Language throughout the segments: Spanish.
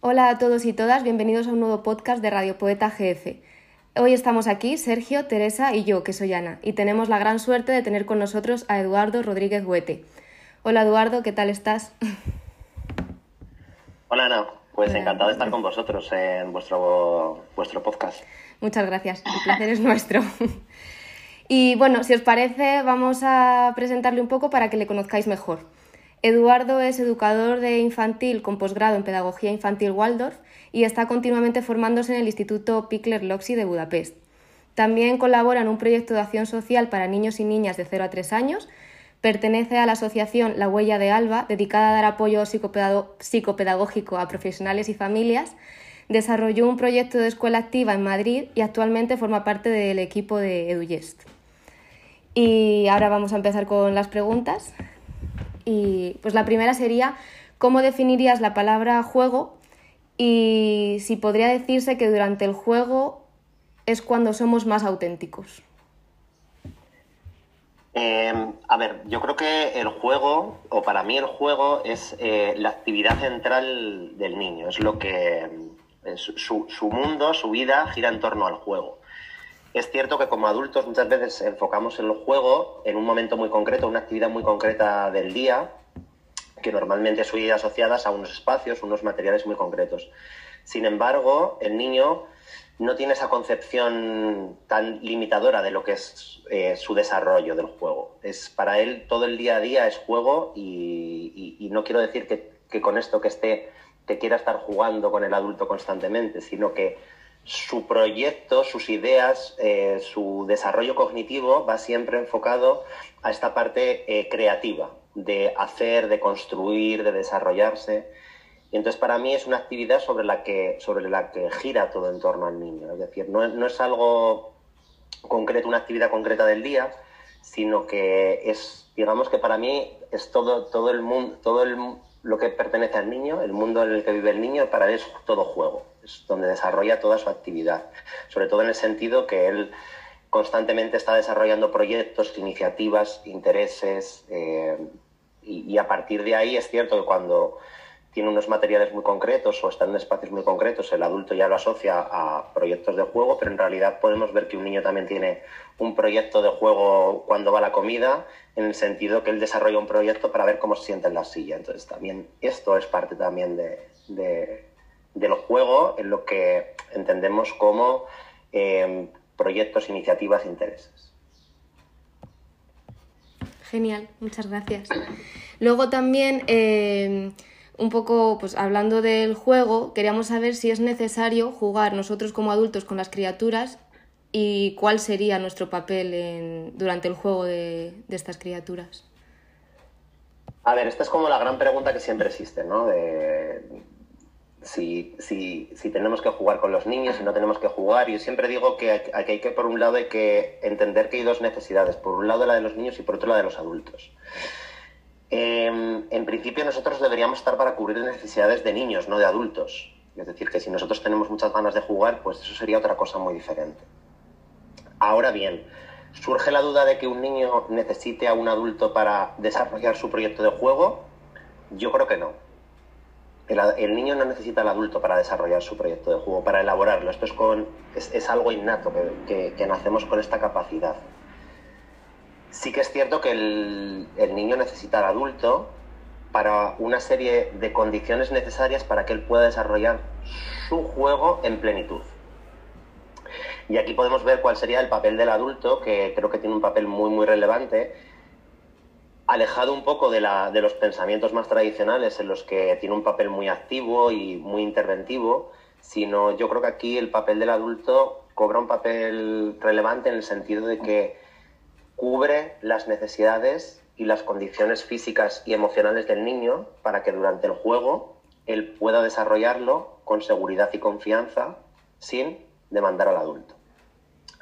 Hola a todos y todas, bienvenidos a un nuevo podcast de Radio Poeta GF. Hoy estamos aquí, Sergio, Teresa y yo, que soy Ana, y tenemos la gran suerte de tener con nosotros a Eduardo Rodríguez Huete. Hola Eduardo, ¿qué tal estás? Hola Ana, pues encantado de estar con vosotros en vuestro, vuestro podcast. Muchas gracias, el placer es nuestro. Y bueno, si os parece, vamos a presentarle un poco para que le conozcáis mejor. Eduardo es educador de infantil con posgrado en Pedagogía Infantil Waldorf y está continuamente formándose en el Instituto Pickler Loxi de Budapest. También colabora en un proyecto de acción social para niños y niñas de 0 a 3 años. Pertenece a la asociación La Huella de Alba, dedicada a dar apoyo psicopedagógico a profesionales y familias. Desarrolló un proyecto de escuela activa en Madrid y actualmente forma parte del equipo de EduYest. Y ahora vamos a empezar con las preguntas. Y pues la primera sería, ¿cómo definirías la palabra juego? Y si podría decirse que durante el juego es cuando somos más auténticos. Em, a ver, yo creo que el juego, o para mí el juego, es eh, la actividad central del niño. Es lo que su, su, mundo, su vida gira en torno al juego. Es cierto que como adultos muchas veces enfocamos en el juego en un momento muy concreto, una actividad muy concreta del día, que normalmente suele ir asociadas a unos espacios, unos materiales muy concretos. Sin embargo, el niño no tiene esa concepción tan limitadora de lo que es eh, su desarrollo del juego. Es, para él todo el día a día es juego y, y no quiero decir que, que, con esto que esté, que quiera estar jugando con el adulto constantemente, sino que su proyecto, sus ideas, eh, su desarrollo cognitivo va siempre enfocado a esta parte eh, creativa, de hacer, de construir, de desarrollarse. Y entonces para mí es una actividad sobre la que, sobre la que gira todo en torno al niño. Es decir, no, es algo concreto, una actividad concreta del día, sino que es, digamos que para mí es todo, todo el mundo, todo lo que pertenece al niño, el mundo en el que vive el niño, para él es todo juego es donde desarrolla toda su actividad, sobre todo en el sentido que él constantemente está desarrollando proyectos, iniciativas, intereses, eh, y, a partir de ahí es cierto que cuando tiene unos materiales muy concretos o está en espacios muy concretos, el adulto ya lo asocia a proyectos de juego, pero en realidad podemos ver que un niño también tiene un proyecto de juego cuando va a la comida, en el sentido que él desarrolla un proyecto para ver cómo se siente en la silla. Entonces también esto es parte también de del juego en lo que entendemos como eh, proyectos, iniciativas, intereses. Genial, muchas gracias. Luego también, eh, un poco, pues hablando del juego, queríamos saber si es necesario jugar nosotros como adultos con las criaturas y cuál sería nuestro papel durante el juego de, de, estas criaturas. A ver, esta es como la gran pregunta que siempre existe, ¿no? De, si, si, si, tenemos que jugar con los niños, si no tenemos que jugar. Yo siempre digo que hay, que, por un lado, hay que entender que hay dos necesidades. Por un lado la de los niños y por otro la de los adultos. Em, en principio nosotros deberíamos estar para cubrir necesidades de niños, no de adultos. Es decir, que si nosotros tenemos muchas ganas de jugar, pues eso sería otra cosa muy diferente. Ahora bien, ¿surge la duda de que un niño necesite a un adulto para desarrollar su proyecto de juego? Yo creo que no el, niño no necesita al adulto para desarrollar su proyecto de juego, para elaborarlo. Esto es, con, es, algo innato que, nacemos con esta capacidad. Sí que es cierto que el, niño necesita al adulto para una serie de condiciones necesarias para que él pueda desarrollar su juego en plenitud. Y aquí podemos ver cuál sería el papel del adulto, que creo que tiene un papel muy, muy relevante, alejado un poco de, la, de, los pensamientos más tradicionales en los que tiene un papel muy activo y muy interventivo, sino yo creo que aquí el papel del adulto cobra un papel relevante en el sentido de que cubre las necesidades y las condiciones físicas y emocionales del niño para que durante el juego él pueda desarrollarlo con seguridad y confianza sin demandar al adulto.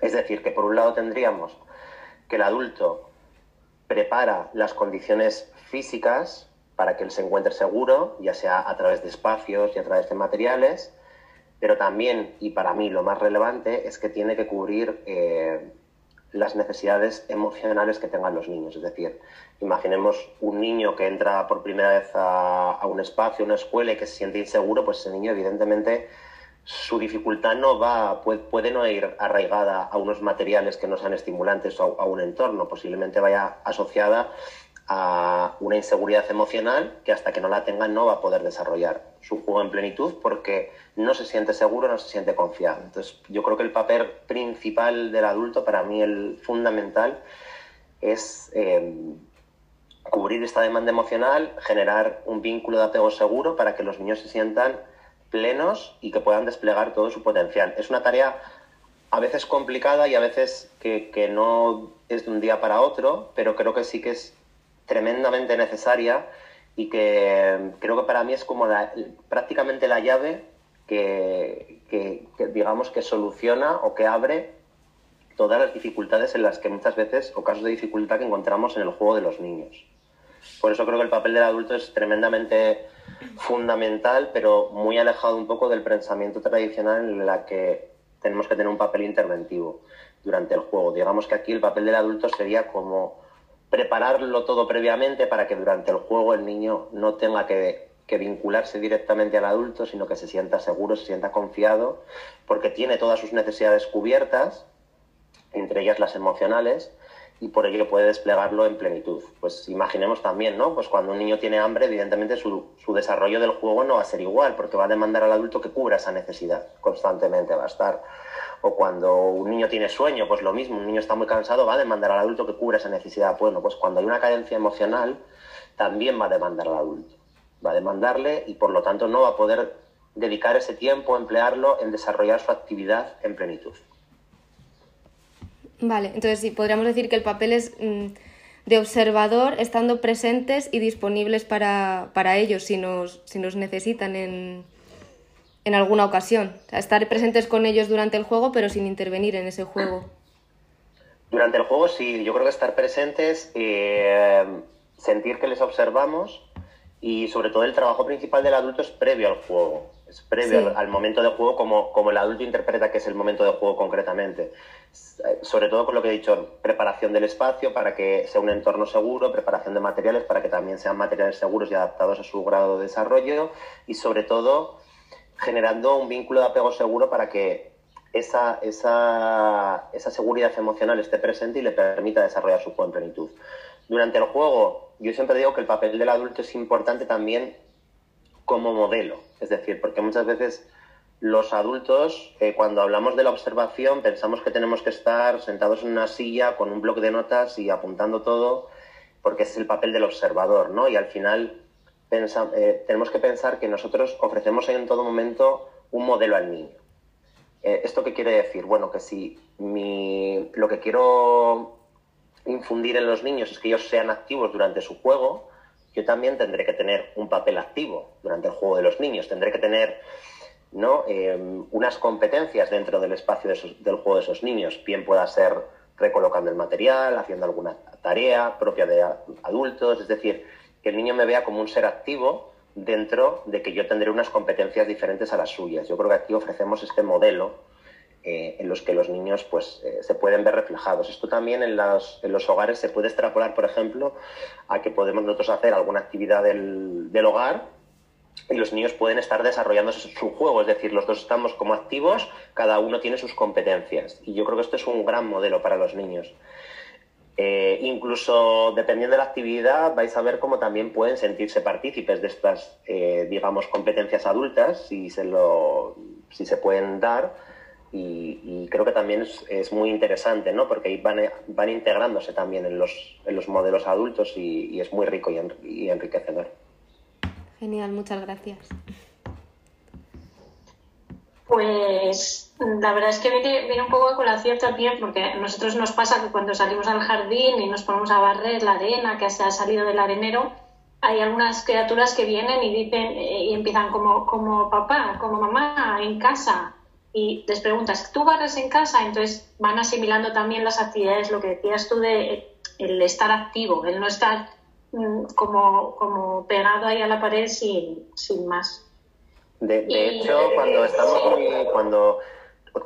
Es decir, que por un lado tendríamos que el adulto prepara las condiciones físicas para que él se encuentre seguro, ya sea a través de espacios y a través de materiales, pero también, y para mí lo más relevante, es que tiene que cubrir eh, las necesidades emocionales que tengan los niños. Es decir, imaginemos un niño que entra por primera vez a, un espacio, una escuela y que se siente inseguro, pues ese niño evidentemente su dificultad no va, puede, no ir arraigada a unos materiales que no sean estimulantes o a un entorno, posiblemente vaya asociada a una inseguridad emocional que hasta que no la tenga no va a poder desarrollar su juego en plenitud porque no se siente seguro, no se siente confiado. Entonces, yo creo que el papel principal del adulto, para mí el fundamental, es eh, cubrir esta demanda emocional, generar un vínculo de apego seguro para que los niños se sientan plenos y que puedan desplegar todo su potencial. Es una tarea a veces complicada y a veces que, que no es de un día para otro, pero creo que sí que es tremendamente necesaria y que creo que para mí es como prácticamente la llave que, digamos que soluciona o que abre todas las dificultades en las que muchas veces o casos de dificultad que encontramos en el juego de los niños. Por eso creo que el papel del adulto es tremendamente fundamental, pero muy alejado un poco del pensamiento tradicional en la que tenemos que tener un papel interventivo durante el juego. Digamos que aquí el papel del adulto sería como prepararlo todo previamente para que durante el juego el niño no tenga que, vincularse directamente al adulto, sino que se sienta seguro, se sienta confiado, porque tiene todas sus necesidades cubiertas, entre ellas las emocionales, y por ello puede desplegarlo en plenitud. Pues imaginemos también, ¿no? Pues cuando un niño tiene hambre, evidentemente su, su, desarrollo del juego no va a ser igual, porque va a demandar al adulto que cubra esa necesidad constantemente, va a estar o cuando un niño tiene sueño, pues lo mismo, un niño está muy cansado, va a demandar al adulto que cubra esa necesidad. Bueno, pues cuando hay una carencia emocional, también va a demandar al adulto. Va a demandarle y por lo tanto no va a poder dedicar ese tiempo, emplearlo en desarrollar su actividad en plenitud. Vale, entonces sí, podríamos decir que el papel es mm, de observador, estando presentes y disponibles para, para ellos si nos, si nos necesitan en, en alguna ocasión. estar presentes con ellos durante el juego, pero sin intervenir en ese juego. Durante el juego sí, yo creo que estar presentes, eh, sentir que les observamos y sobre todo el trabajo principal del adulto es previo al juego, es previo al, momento de juego como, como el adulto interpreta que es el momento de juego concretamente. Sobre todo con lo que he dicho, preparación del espacio para que sea un entorno seguro, preparación de materiales para que también sean materiales seguros y adaptados a su grado de desarrollo y sobre todo generando un vínculo de apego seguro para que esa, esa, esa, seguridad emocional esté presente y le permita desarrollar su juego en plenitud. Durante el juego, yo siempre digo que el papel del adulto es importante también como modelo, es decir, porque muchas veces los adultos, eh, cuando hablamos de la observación, pensamos que tenemos que estar sentados en una silla con un bloc de notas y apuntando todo, porque es el papel del observador, ¿no? Y al final eh, tenemos que pensar que nosotros ofrecemos en todo momento un modelo al niño. Eh, ¿Esto qué quiere decir? Bueno, que si lo que quiero infundir en los niños es que ellos sean activos durante su juego, yo también tendré que tener un papel activo durante el juego de los niños. Tendré que tener ¿no? Em, unas competencias dentro del espacio del juego de esos niños. Bien pueda ser recolocando el material, haciendo alguna tarea propia de adultos, es decir, que el niño me vea como un ser activo dentro de que yo tendré unas competencias diferentes a las suyas. Yo creo que aquí ofrecemos este modelo eh, en los que los niños pues, eh, se pueden ver reflejados. Esto también en, en, los hogares se puede extrapolar, por ejemplo, a que podemos nosotros hacer alguna actividad del hogar y los niños pueden estar desarrollando su juego, es decir, los dos estamos como activos, cada uno tiene sus competencias. Y yo creo que esto es un gran modelo para los niños. Eh, incluso dependiendo de la actividad, vais a ver cómo también pueden sentirse partícipes de estas, eh, digamos, competencias adultas, si se, lo, si se pueden dar. Y, creo que también es, muy interesante, ¿no? Porque ahí van, van integrándose también en los, en los modelos adultos y, es muy rico y enriquecedor. Genial, muchas gracias. Pues la verdad es que viene, un poco de colación también, porque a nosotros nos pasa que cuando salimos al jardín y nos ponemos a barrer la arena que se ha salido del arenero, hay algunas criaturas que vienen y dicen eh, y empiezan como, como papá, como mamá, en casa. Y les preguntas, ¿tú barres en casa? Entonces van asimilando también las actividades, lo que decías tú de el estar activo, el no estar como, como pegado ahí a la pared sin, sin más. De, hecho, cuando estamos cuando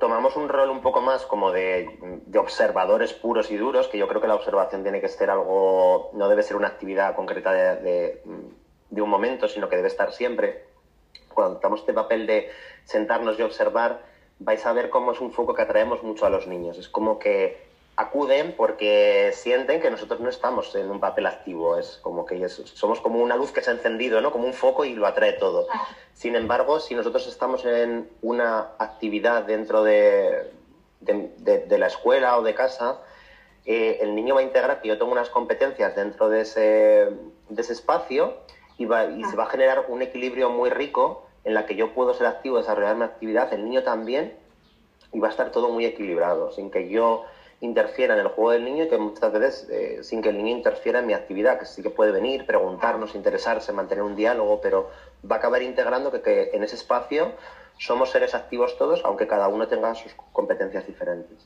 tomamos un rol un poco más como de, de, observadores puros y duros, que yo creo que la observación tiene que ser algo, no debe ser una actividad concreta de, de un momento, sino que debe estar siempre. Cuando estamos este papel de sentarnos y observar, vais a ver cómo es un foco que atraemos mucho a los niños. Es como que acuden porque sienten que nosotros no estamos en un papel activo, es como que somos como una luz que se ha encendido, ¿no? Como un foco y lo atrae todo. Ah. Sin embargo, si nosotros estamos en una actividad dentro de, de, la escuela o de casa, eh, el niño va a integrar que yo tengo unas competencias dentro de ese, de ese espacio y, va, y se va a generar un equilibrio muy rico en la que yo puedo ser activo, desarrollar mi actividad, el niño también, y va a estar todo muy equilibrado, sin que yo interfiera en el juego del niño y que muchas veces eh, sin que el niño interfiera en mi actividad, que sí que puede venir, preguntarnos, interesarse, mantener un diálogo, pero va a acabar integrando que, que en ese espacio somos seres activos todos, aunque cada uno tenga sus competencias diferentes.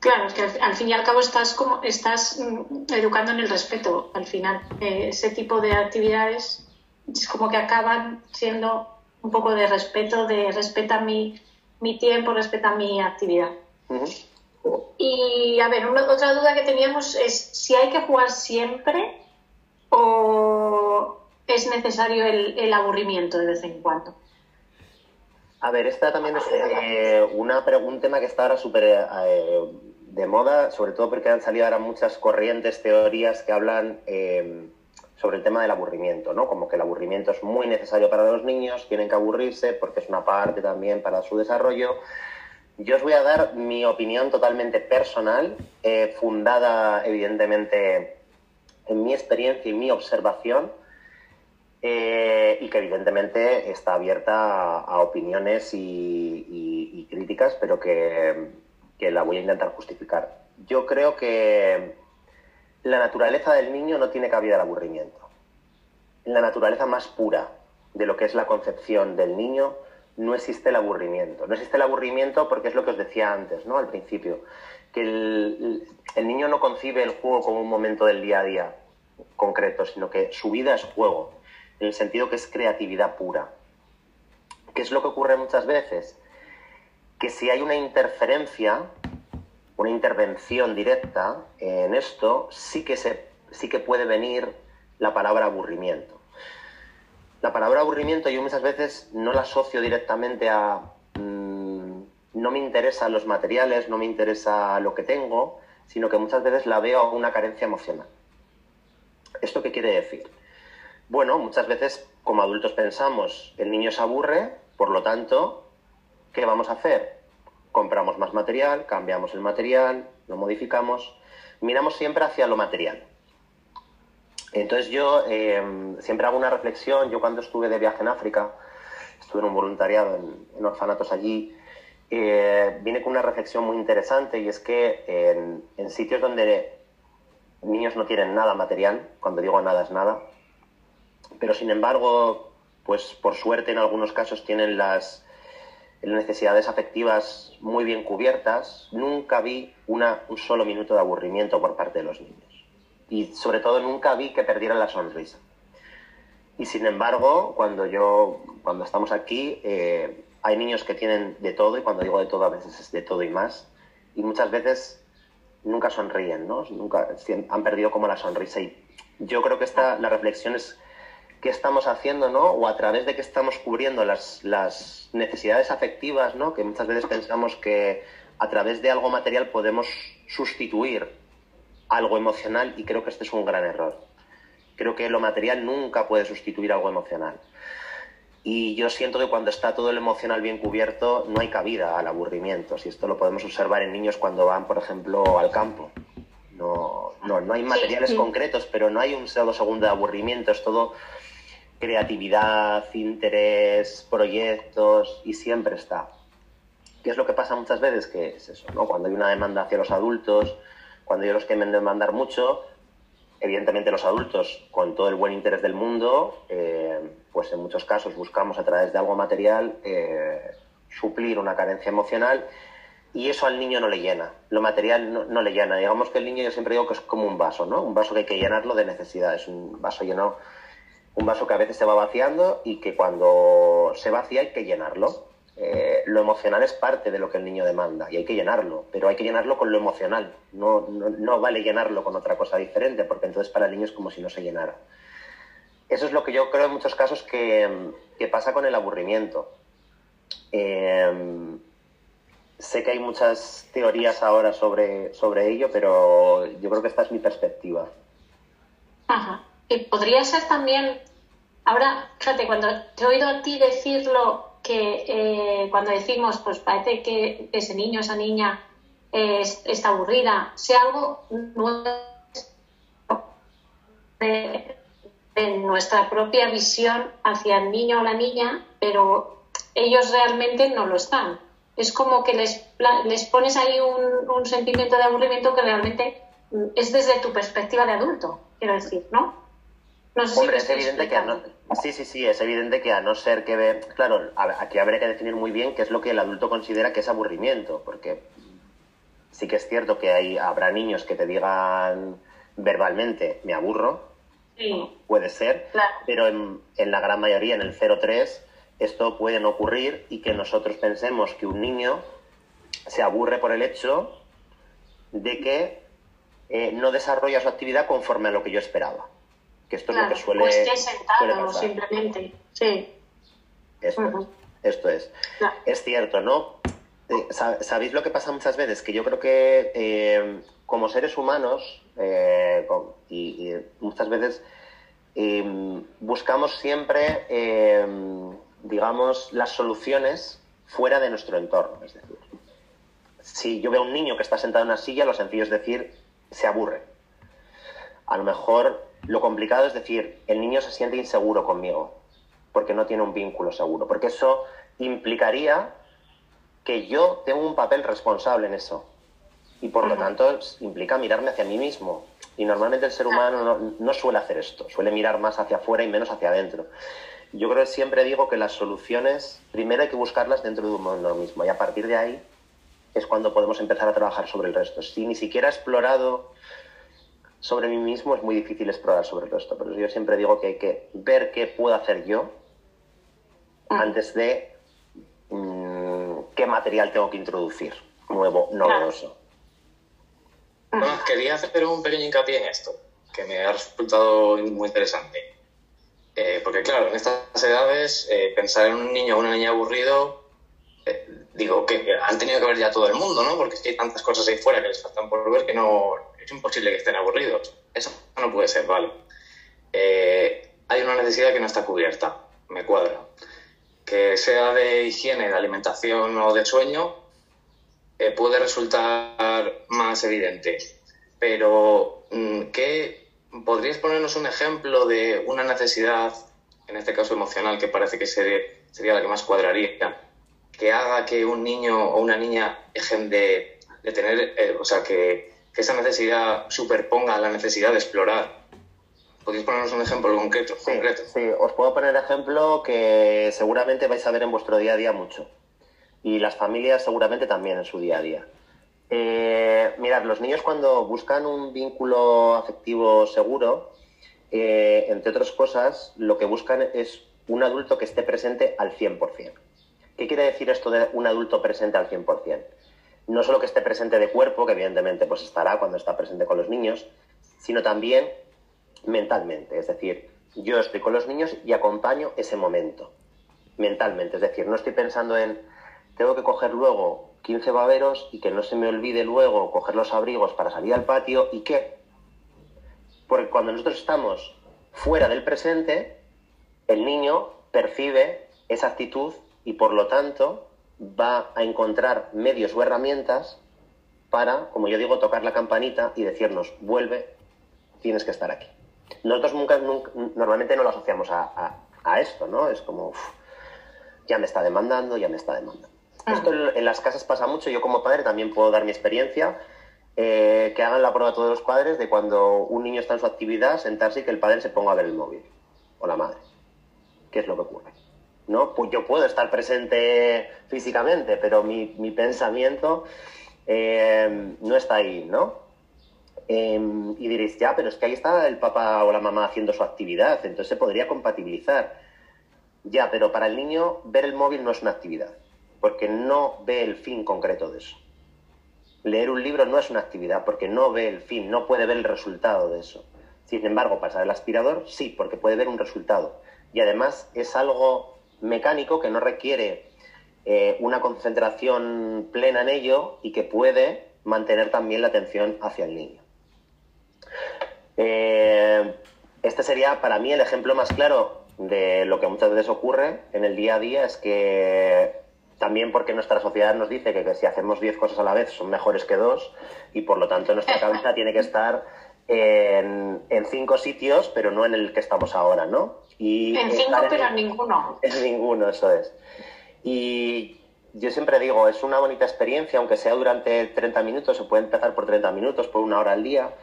Claro, es que al, fin y al cabo estás como estás mm, educando en el respeto al final. Eh, ese tipo de actividades es como que acaban siendo un poco de respeto, de respeta mi, mi tiempo, respeta mi actividad. Y a ver, otra duda que teníamos es si hay que jugar siempre o es necesario el, aburrimiento de vez en cuando. A ver, esta también es eh, una un tema que está ahora súper eh, de moda, sobre todo porque han salido ahora muchas corrientes, teorías que hablan eh, sobre el tema del aburrimiento, ¿no? Como que el aburrimiento es muy necesario para los niños, tienen que aburrirse porque es una parte también para su desarrollo. Yo os voy a dar mi opinión totalmente personal, eh, fundada evidentemente en mi experiencia y mi observación, eh, y que evidentemente está abierta a, opiniones y, críticas, pero que, que la voy a intentar justificar. Yo creo que la naturaleza del niño no tiene cabida al aburrimiento. En la naturaleza más pura de lo que es la concepción del niño no existe el aburrimiento. No existe el aburrimiento porque es lo que os decía antes, ¿no? Al principio, que el, niño no concibe el juego como un momento del día a día concreto, sino que su vida es juego, en el sentido que es creatividad pura. ¿Qué es lo que ocurre muchas veces? Que si hay una interferencia una intervención directa en esto, sí que, se, sí que puede venir la palabra aburrimiento. La palabra aburrimiento yo muchas veces no la asocio directamente a mm, no me interesan los materiales, no me interesa lo que tengo, sino que muchas veces la veo una carencia emocional. ¿Esto qué quiere decir? Bueno, muchas veces como adultos pensamos, el niño se aburre, por lo tanto, ¿qué vamos a hacer? compramos más material, cambiamos el material, lo modificamos, miramos siempre hacia lo material. Entonces yo eh, siempre hago una reflexión, yo cuando estuve de viaje en África, estuve en un voluntariado en, orfanatos allí, eh, vine con una reflexión muy interesante y es que en, en sitios donde niños no tienen nada material, cuando digo nada es nada, pero sin embargo, pues por suerte en algunos casos tienen las, necesidades afectivas muy bien cubiertas, nunca vi una, un solo minuto de aburrimiento por parte de los niños. Y sobre todo nunca vi que perdieran la sonrisa. Y sin embargo, cuando yo, cuando estamos aquí, eh, hay niños que tienen de todo, y cuando digo de todo a veces es de todo y más, y muchas veces nunca sonríen, ¿no? Nunca han perdido como la sonrisa. Y yo creo que esta, la reflexión es qué estamos haciendo, ¿no? O a través de qué estamos cubriendo las, las necesidades afectivas, ¿no? Que muchas veces pensamos que a través de algo material podemos sustituir algo emocional y creo que este es un gran error. Creo que lo material nunca puede sustituir algo emocional. Y yo siento que cuando está todo lo emocional bien cubierto, no hay cabida al aburrimiento. Si esto lo podemos observar en niños cuando van, por ejemplo, al campo. No, no, no hay materiales concretos, pero no hay un solo segundo de aburrimiento. Es todo creatividad, interés, proyectos y siempre está. ¿Qué es lo que pasa muchas veces? Que es eso, ¿no? Cuando hay una demanda hacia los adultos, cuando hay los que demandar mucho, evidentemente los adultos, con todo el buen interés del mundo, eh, pues en muchos casos buscamos a través de algo material eh, suplir una carencia emocional y eso al niño no le llena, lo material no, no, le llena. Digamos que el niño yo siempre digo que es como un vaso, ¿no? Un vaso que hay que llenarlo de necesidades, un vaso lleno, un vaso que a veces se va vaciando y que cuando se vacía hay que llenarlo. Eh, lo emocional es parte de lo que el niño demanda y hay que llenarlo, pero hay que llenarlo con lo emocional, no, no, no vale llenarlo con otra cosa diferente, porque entonces para el niño es como si no se llenara. Eso es lo que yo creo en muchos casos que, que pasa con el aburrimiento. Eh, sé que hay muchas teorías ahora sobre, sobre ello, pero yo creo que esta es mi perspectiva. Ajá. Y podría ser también, ahora, fíjate, cuando te he oído a ti decirlo, que eh, cuando decimos, pues parece que ese niño, esa niña es, está aburrida, sea algo nuevo de, de nuestra propia visión hacia el niño o la niña, pero ellos realmente no lo están es como que les, les pones ahí un, un, sentimiento de aburrimiento que realmente es desde tu perspectiva de adulto, quiero decir, ¿no? no sé Hombre, si es evidente que no, sí, sí, sí, es evidente que a no ser que ve, claro, aquí habría que definir muy bien qué es lo que el adulto considera que es aburrimiento, porque sí que es cierto que hay, habrá niños que te digan verbalmente, me aburro, sí. puede ser, claro. pero en, en la gran mayoría, en el 0,3, esto puede no ocurrir y que nosotros pensemos que un niño se aburre por el hecho de que eh, no desarrolla su actividad conforme a lo que yo esperaba. Que esto claro, es lo que suele, o esté sentado, suele pasar. simplemente. Sí. Esto, es, esto es. Claro. Es cierto, ¿no? Eh, sab- ¿Sabéis lo que pasa muchas veces? Que yo creo que eh, como seres humanos, eh, y, y muchas veces eh, buscamos siempre, eh, digamos, las soluciones fuera de nuestro entorno. Es decir, si yo veo a un niño que está sentado en una silla, lo sencillo es decir, se aburre. A lo mejor lo complicado es decir, el niño se siente inseguro conmigo, porque no tiene un vínculo seguro, porque eso implicaría que yo tengo un papel responsable en eso. Y por lo tanto implica mirarme hacia mí mismo. Y normalmente el ser humano no, no suele hacer esto, suele mirar más hacia afuera y menos hacia adentro. Yo creo que siempre digo que las soluciones, primero hay que buscarlas dentro de uno mismo y a partir de ahí es cuando podemos empezar a trabajar sobre el resto. Si ni siquiera he explorado sobre mí mismo, es muy difícil explorar sobre el resto. Pero yo siempre digo que hay que ver qué puedo hacer yo Ujú. antes de mm, qué material tengo que introducir nuevo, novedoso. Bueno, quería hacer un pequeño hincapié en esto, que me ha resultado muy interesante. Eh, porque claro, en estas edades, eh, pensar en un niño o una niña aburrido, eh, digo que han tenido que ver ya todo el mundo, ¿no? Porque es que hay tantas cosas ahí fuera que les faltan por ver que no es imposible que estén aburridos. Eso no puede ser, ¿vale? Eh, hay una necesidad que no está cubierta, me cuadra. Que sea de higiene, de alimentación o de sueño, eh, puede resultar más evidente. Pero, mm, ¿qué, ¿podrías ponernos un ejemplo de una necesidad, en este caso emocional, que parece que sería, la que más cuadraría, que haga que un niño o una niña dejen de, de tener, eh, o sea, que, que esa necesidad superponga la necesidad de explorar? ¿Podrías ponernos un ejemplo concreto? Sí, concreto? sí, os puedo poner ejemplo que seguramente vais a ver en vuestro día a día mucho. Y las familias seguramente también en su día a día. Eh, mirad, los niños cuando buscan un vínculo afectivo seguro, eh, entre otras cosas, lo que buscan es un adulto que esté presente al 100%. ¿Qué quiere decir esto de un adulto presente al 100%? No solo que esté presente de cuerpo, que evidentemente pues estará cuando está presente con los niños, sino también mentalmente. Es decir, yo estoy con los niños y acompaño ese momento mentalmente. Es decir, no estoy pensando en tengo que coger luego 15 baberos y que no se me olvide luego coger los abrigos para salir al patio y qué. Porque cuando nosotros estamos fuera del presente, el niño percibe esa actitud y por lo tanto va a encontrar medios o herramientas para, como yo digo, tocar la campanita y decirnos, vuelve, tienes que estar aquí. Nosotros nunca, nunca normalmente no lo asociamos a, a, a esto, ¿no? Es como, uf, ya me está demandando, ya me está demandando. Esto en, en, las casas pasa mucho, yo como padre también puedo dar mi experiencia, eh, que hagan la prueba todos los padres de cuando un niño está en su actividad, sentarse y que el padre se ponga a ver el móvil, o la madre. ¿Qué es lo que ocurre? ¿No? Pues yo puedo estar presente físicamente, pero mi, mi pensamiento eh, no está ahí, ¿no? Em, y diréis, ya, pero es que ahí está el papá o la mamá haciendo su actividad, entonces se podría compatibilizar. Ya, pero para el niño ver el móvil no es una actividad, porque no ve el fin concreto de eso. Leer un libro no es una actividad, porque no ve el fin, no puede ver el resultado de eso. Sin embargo, pasar el aspirador sí, porque puede ver un resultado. Y además es algo mecánico que no requiere eh, una concentración plena en ello y que puede mantener también la atención hacia el niño. Eh, este sería para mí el ejemplo más claro de lo que muchas veces ocurre en el día a día, es que también porque nuestra sociedad nos dice que, si hacemos 10 cosas a la vez son mejores que dos y por lo tanto nuestra cabeza tiene que estar en, cinco sitios, pero no en el que estamos ahora, ¿no? Y en cinco, pero en ninguno. En ninguno, eso es. Y yo siempre digo, es una bonita experiencia, aunque sea durante 30 minutos, se puede empezar por 30 minutos, por una hora al día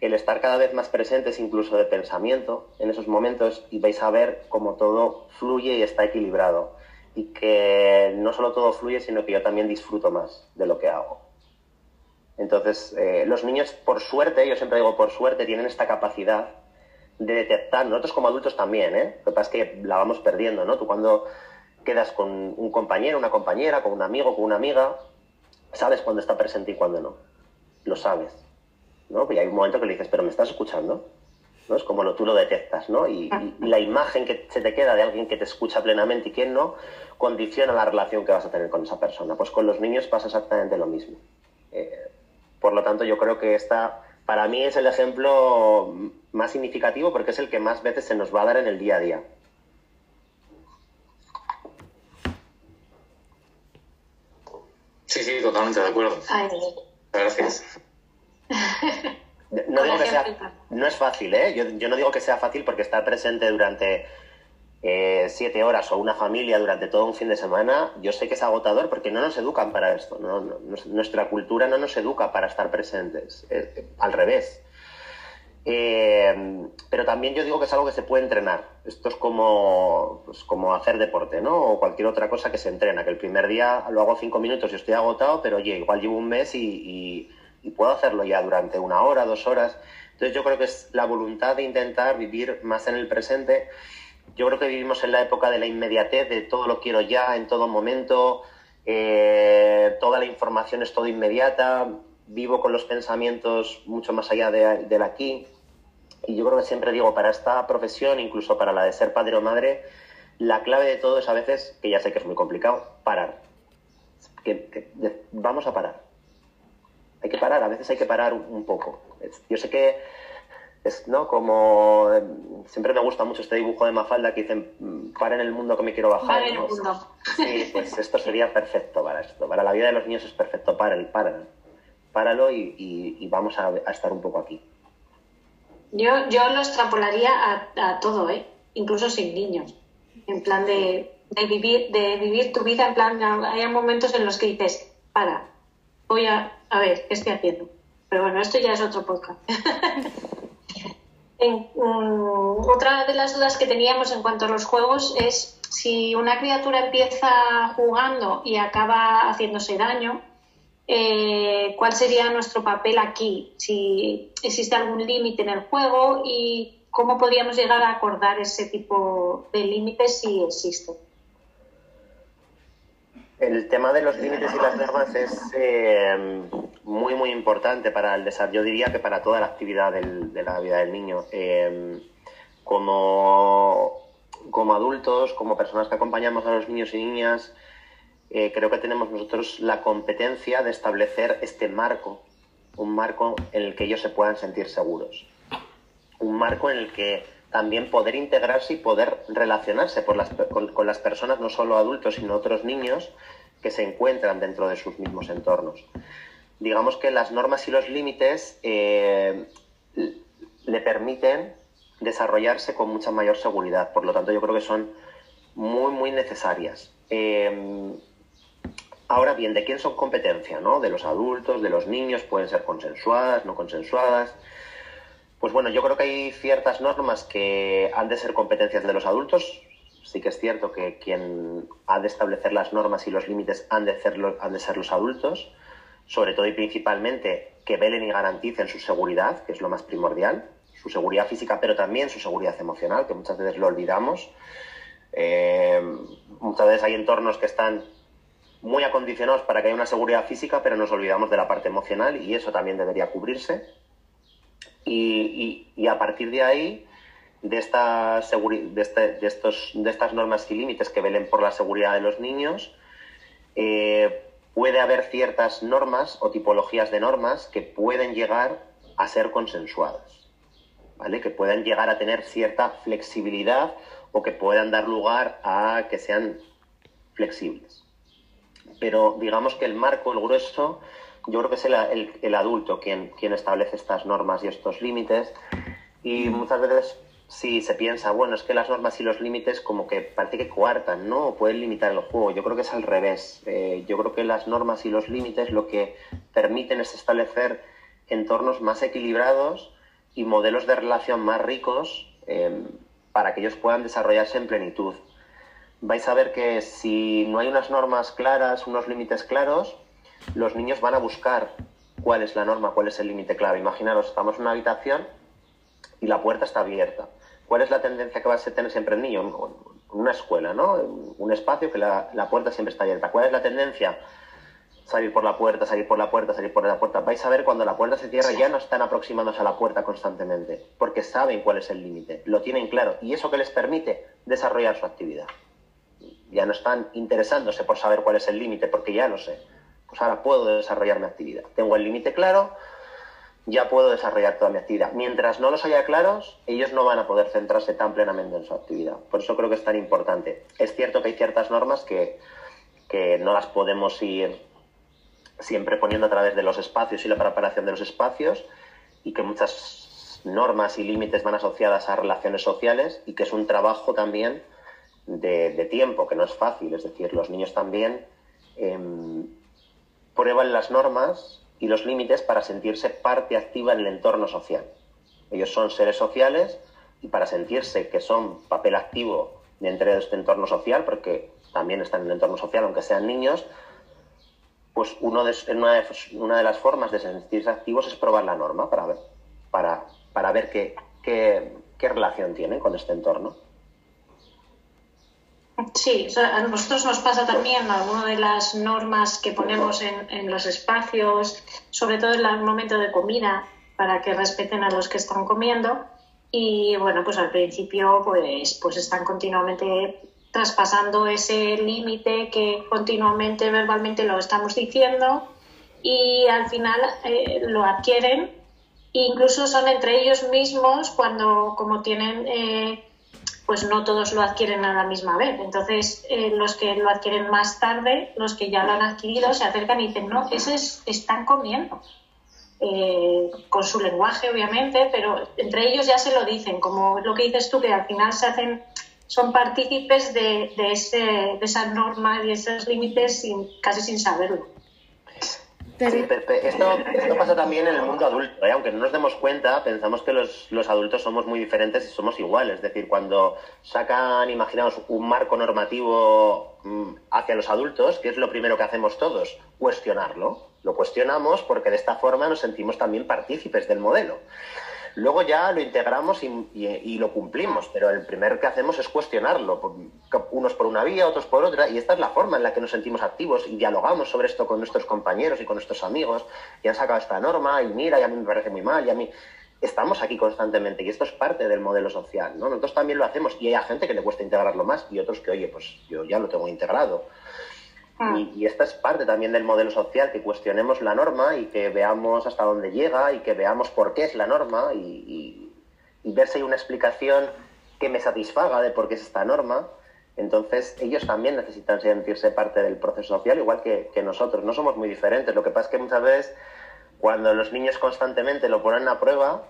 el estar cada vez más presentes incluso de pensamiento en esos momentos y vais a ver cómo todo fluye y está equilibrado y que no solo todo fluye, sino que yo también disfruto más de lo que hago. Entonces, eh, los niños, por suerte, yo siempre digo por suerte, tienen esta capacidad de detectar, nosotros como adultos también, ¿eh? Lo que pasa es que la vamos perdiendo, ¿no? Tú cuando quedas con un compañero, una compañera, con un amigo, con una amiga, sabes cuándo está presente y cuándo no. Lo sabes ¿no? Y hay un momento que le dices, pero ¿me estás escuchando? ¿no? Es como lo, tú lo detectas, ¿no? Y, la imagen que se te queda de alguien que te escucha plenamente y quien no, condiciona la relación que vas a tener con esa persona. Pues con los niños pasa exactamente lo mismo. Eh, por lo tanto, yo creo que esta, para mí es el ejemplo más significativo porque es el que más veces se nos va a dar en el día a día. Sí, sí, totalmente de acuerdo. Gracias. No, digo que sea, no es fácil, ¿eh? Yo, no digo que sea fácil porque estar presente durante eh, siete horas o una familia durante todo un fin de semana, yo sé que es agotador porque no nos educan para esto. nuestra cultura no nos educa para estar presentes, al revés. Eh, pero también yo digo que es algo que se puede entrenar. Esto es como, pues, como hacer deporte, ¿no? O cualquier otra cosa que se entrena, que el primer día lo hago cinco minutos y estoy agotado, pero oye, igual llevo un mes y y puedo hacerlo ya durante una hora, dos horas. Entonces yo creo que es la voluntad de intentar vivir más en el presente. Yo creo que vivimos en la época de la inmediatez, de todo lo quiero ya, en todo momento, eh, toda la información es todo inmediata, vivo con los pensamientos mucho más allá del aquí. Y yo creo que siempre digo, para esta profesión, incluso para la de ser padre o madre, la clave de todo es a veces, que ya sé que es muy complicado, parar. que vamos a parar hay que parar, a veces hay que parar un poco. Yo sé que es, ¿no? Como siempre me gusta mucho este dibujo de Mafalda que dicen, mm, para en el mundo que me quiero bajar. Para el mundo. Sí, pues esto sería perfecto para esto. Para la vida de los niños es perfecto. Para el, para, páralo y, vamos a, estar un poco aquí. Yo, yo lo extrapolaría a, todo, ¿eh? incluso sin niños. En plan de, de, vivir, de vivir tu vida, en plan, hay momentos en los que dices, para, voy a, a ver, ¿qué estoy haciendo? Pero bueno, esto ya es otro podcast. Mm, otra de las dudas que teníamos en cuanto a los juegos es si una criatura empieza jugando y acaba haciéndose daño, eh, ¿cuál sería nuestro papel aquí? Si existe algún límite en el juego y cómo podríamos llegar a acordar ese tipo de límites si existe. El tema de los límites y las normas es eh, muy, muy importante para el desarrollo, yo diría que para toda la actividad de la vida del niño. Eh, como, como adultos, como personas que acompañamos a los niños y niñas, eh, creo que tenemos nosotros la competencia de establecer este marco, un marco en el que ellos se puedan sentir seguros, un marco en el que también poder integrarse y poder relacionarse con, las personas, no solo adultos, sino otros niños que se encuentran dentro de sus mismos entornos. Digamos que las normas y los límites eh, le permiten desarrollarse con mucha mayor seguridad, por lo tanto yo creo que son muy, muy necesarias. Eh, ahora bien, ¿de quién son competencia? ¿no? De los adultos, de los niños, pueden ser consensuadas, no consensuadas. Pues bueno, yo creo que hay ciertas normas que han de ser competencias de los adultos, sí que es cierto que quien ha de establecer las normas y los límites han de, han de ser los adultos, sobre todo y principalmente que velen y garanticen su seguridad, que es lo más primordial, su seguridad física, pero también su seguridad emocional, que muchas veces lo olvidamos. Eh, muchas veces hay entornos que están muy acondicionados para que haya una seguridad física, pero nos olvidamos de la parte emocional y eso también debería cubrirse. Y, a partir de ahí, de, este, de, estos, de estas normas y límites que velen por la seguridad de los niños, eh, puede haber ciertas normas o tipologías de normas que pueden llegar a ser consensuadas, ¿vale? Que puedan llegar a tener cierta flexibilidad o que puedan dar lugar a que sean flexibles. Pero digamos que el marco, el grueso, yo creo que es el, adulto quien, quien establece estas normas y estos límites y muchas veces si se piensa, bueno, es que las normas y los límites como que parece que coartan, ¿no? O pueden limitar el juego. Yo creo que es al revés. Eh, yo creo que las normas y los límites lo que permiten es establecer entornos más equilibrados y modelos de relación más ricos em, para que ellos puedan desarrollarse en plenitud. Vais a ver que si no hay unas normas claras, unos límites claros, los niños van a buscar cuál es la norma, cuál es el límite claro. Imaginaros, estamos en una habitación y la puerta está abierta ¿Cuál es la tendencia que va a tener siempre el niño? Una escuela, ¿no? Un espacio que la, puerta siempre está abierta. ¿Cuál es la tendencia? Salir por la puerta, salir por la puerta, salir por la puerta. Vais a ver cuando la puerta se cierra ya no están aproximándose a la puerta constantemente, porque saben cuál es el límite, lo tienen claro y eso que les permite desarrollar su actividad. Ya no están interesándose por saber cuál es el límite, porque ya lo sé. Pues ahora puedo desarrollar mi actividad. Tengo el límite claro, ya puedo desarrollar toda mi actividad. Mientras no los haya claros, ellos no van a poder centrarse tan plenamente en su actividad. Por eso creo que es tan importante. Es cierto que hay ciertas normas que, no las podemos ir siempre poniendo a través de los espacios y la preparación de los espacios y que muchas normas y límites van asociadas a relaciones sociales y que es un trabajo también de, tiempo, que no es fácil. Es decir, los niños también em, prueban las normas y los límites para sentirse parte activa en el entorno social. Ellos son seres sociales y para sentirse que son papel activo dentro de este entorno social, porque también están en el entorno social, aunque sean niños, pues uno una, de, las formas de sentirse activos es probar la norma para ver, qué, qué relación tienen con este entorno. Sí, a nosotros nos pasa también alguna de las normas que ponemos en, los espacios, sobre todo en el momento de comida, para que respeten a los que están comiendo. Y bueno, pues al principio pues, pues están continuamente traspasando ese límite que continuamente verbalmente lo estamos diciendo y al final eh, lo adquieren. incluso son entre ellos mismos cuando como tienen... Eh, pues no todos lo adquieren a la misma vez. Entonces, eh, los que lo adquieren más tarde, los que ya lo han adquirido, se acercan y dicen, no, ese es, están comiendo. Eh, con su lenguaje, obviamente, pero entre ellos ya se lo dicen, como lo que dices tú, que al final se hacen, son partícipes de, de, ese, de esa norma y esos límites sin, casi sin saberlo. Esto, pasa también en el mundo adulto, ¿eh? aunque no nos demos cuenta, pensamos que los, adultos somos muy diferentes y somos iguales. Es decir, cuando sacan, imaginaos, un marco normativo mm, hacia los adultos, ¿qué es lo primero que hacemos todos? Cuestionarlo. Lo cuestionamos porque de esta forma nos sentimos también partícipes del modelo. Luego ya lo integramos y, lo cumplimos, pero el primer que hacemos es cuestionarlo, unos por una vía, otros por otra, y esta es la forma en la que nos sentimos activos y dialogamos sobre esto con nuestros compañeros y con nuestros amigos, y han sacado esta norma, y mira, y a mí me parece muy mal, y a mí... Estamos aquí constantemente y esto es parte del modelo social, ¿no? Nosotros también lo hacemos y hay gente que le cuesta integrarlo más y otros que, oye, pues yo ya lo tengo integrado. Ah. Y, esta es parte también del modelo social, que cuestionemos la norma y que veamos hasta dónde llega y que veamos por qué es la norma y, ver si hay una explicación que me satisfaga de por qué es esta norma. Entonces, ellos también necesitan sentirse parte del proceso social, igual que, que, nosotros. No somos muy diferentes. Lo que pasa es que muchas veces, cuando los niños constantemente lo ponen a prueba,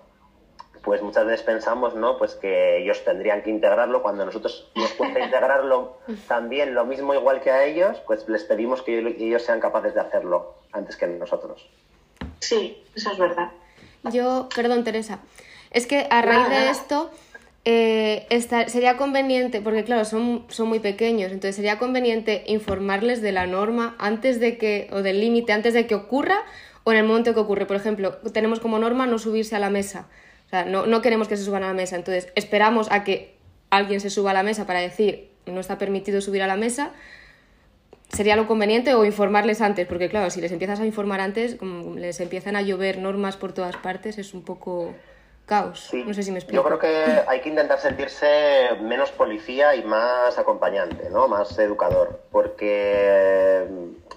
pues muchas veces pensamos, ¿no? Pues que ellos tendrían que integrarlo cuando nosotros nos cuesta integrarlo también lo mismo igual que a ellos, pues les pedimos que ellos sean capaces de hacerlo antes que nosotros. Sí, eso es verdad. Yo, perdón Teresa, es que a raíz de esto eh, sería conveniente, porque claro, son, son muy pequeños, entonces sería conveniente informarles de la norma antes de que, o del límite antes de que ocurra o en el momento que ocurre. Por ejemplo, tenemos como norma no subirse a la mesa. O sea, no, no queremos que se suban a la mesa, entonces esperamos a que alguien se suba a la mesa para decir no está permitido subir a la mesa, sería lo conveniente o informarles antes, porque claro, si les empiezas a informar antes, como les empiezan a llover normas por todas partes, es un poco caos. No sé si me explico. Yo creo que hay que intentar sentirse menos policía y más acompañante, ¿no? Más educador, porque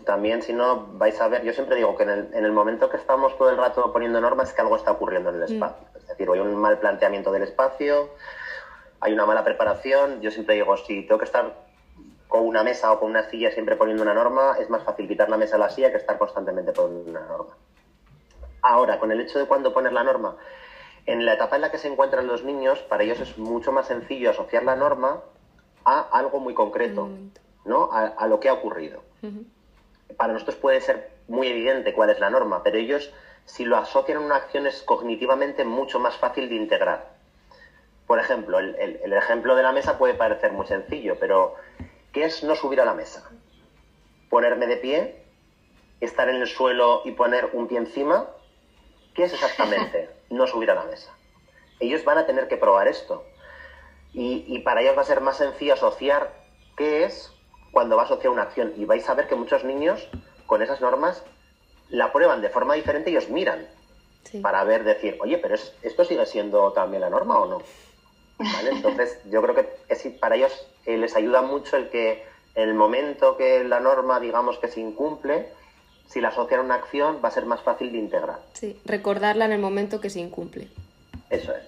también si no vais a ver, yo siempre digo que en el, en el momento que estamos todo el rato poniendo normas es que algo está ocurriendo en el mm. espacio. Es decir, hay un mal planteamiento del espacio, hay una mala preparación. Yo siempre digo, si tengo que estar con una mesa o con una silla siempre poniendo una norma, es más fácil quitar la mesa a la silla que estar constantemente poniendo una norma. Ahora, con el hecho de cuando poner la norma, en la etapa en la que se encuentran los niños, para ellos es mucho más sencillo asociar la norma a algo muy concreto, ¿no? A, lo que ha ocurrido. Para nosotros puede ser muy evidente cuál es la norma, pero ellos, si lo asocian a una acción, es cognitivamente mucho más fácil de integrar. Por ejemplo, el, ejemplo de la mesa puede parecer muy sencillo, pero ¿qué es no subir a la mesa? ¿Ponerme de pie? ¿Estar en el suelo y poner un pie encima? ¿Qué es exactamente no subir a la mesa? Ellos van a tener que probar esto. Y, para ellos va a ser más sencillo asociar qué es cuando va a asociar una acción. Y vais a ver que muchos niños con esas normas la prueban de forma diferente y os miran para ver, decir, oye, pero ¿esto sigue siendo también la norma o no? Entonces, yo creo que para ellos eh, les ayuda mucho el que el momento que la norma, digamos, que se incumple, si la asocian a una acción, va a ser más fácil de integrar. Sí, recordarla en el momento que se incumple. Eso es.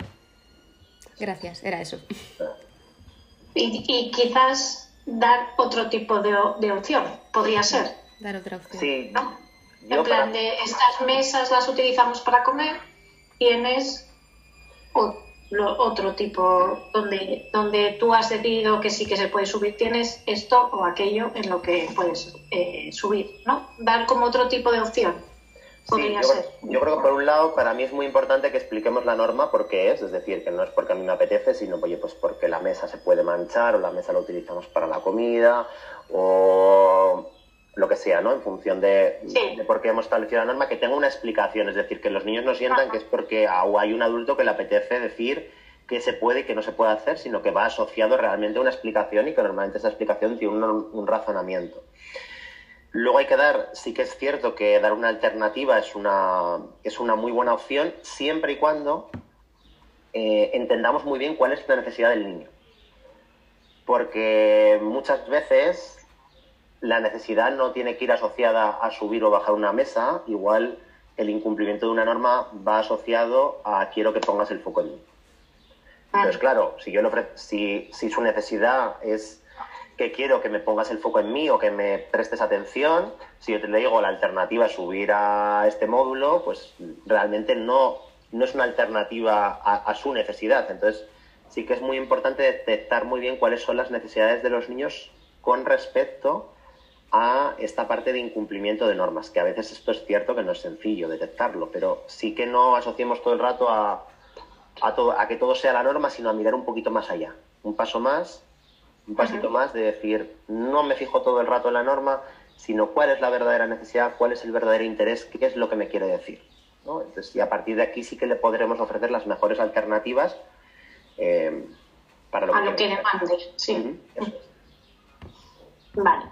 Gracias, era eso. Y, quizás dar otro tipo de, opción, podría ser. Dar otra opción. Sí. En plan de estas mesas las utilizamos para comer, tienes otro tipo donde, donde tú has decidido que sí que se puede subir, tienes esto o aquello en lo que puedes eh, subir, ¿no? Dar como otro tipo de opción. Podría yo, ser. yo creo que por un lado para mí es muy importante que expliquemos la norma porque es, es decir, que no es porque a mí me apetece, sino oye, pues porque la mesa se puede manchar o la mesa la utilizamos para la comida o lo que sea, ¿no? En función de, de, por qué hemos establecido la norma, que tenga una explicación, es decir, que los niños no sientan que es porque hay un adulto que le apetece decir qué se puede y qué no se puede hacer, sino que va asociado realmente a una explicación y que normalmente esa explicación tiene un, razonamiento. Luego hay que dar, sí que es cierto que dar una alternativa es una, es una muy buena opción, siempre y cuando eh, entendamos muy bien cuál es la necesidad del niño. Porque muchas veces la necesidad no tiene que ir asociada a subir o bajar una mesa, igual el incumplimiento de una norma va asociado a quiero que pongas el foco en mí. Entonces, claro, si, yo si, si su necesidad es que quiero que me pongas el foco en mí o que me prestes atención, si yo te le digo la alternativa es subir a este módulo, pues realmente no, no es una alternativa a, a su necesidad. Entonces, sí que es muy importante detectar muy bien cuáles son las necesidades de los niños con respecto a esta parte de incumplimiento de normas, que a veces esto es cierto que no es sencillo detectarlo, pero sí que no asociemos todo el rato a, a, a que todo sea la norma, sino a mirar un poquito más allá, un paso más, un pasito más de decir, no me fijo todo el rato en la norma, sino cuál es la verdadera necesidad, cuál es el verdadero interés, qué es lo que me quiere decir. ¿no? Entonces, y a partir de aquí sí que le podremos ofrecer las mejores alternativas eh, para lo a que, lo que demande. Sí. Vale.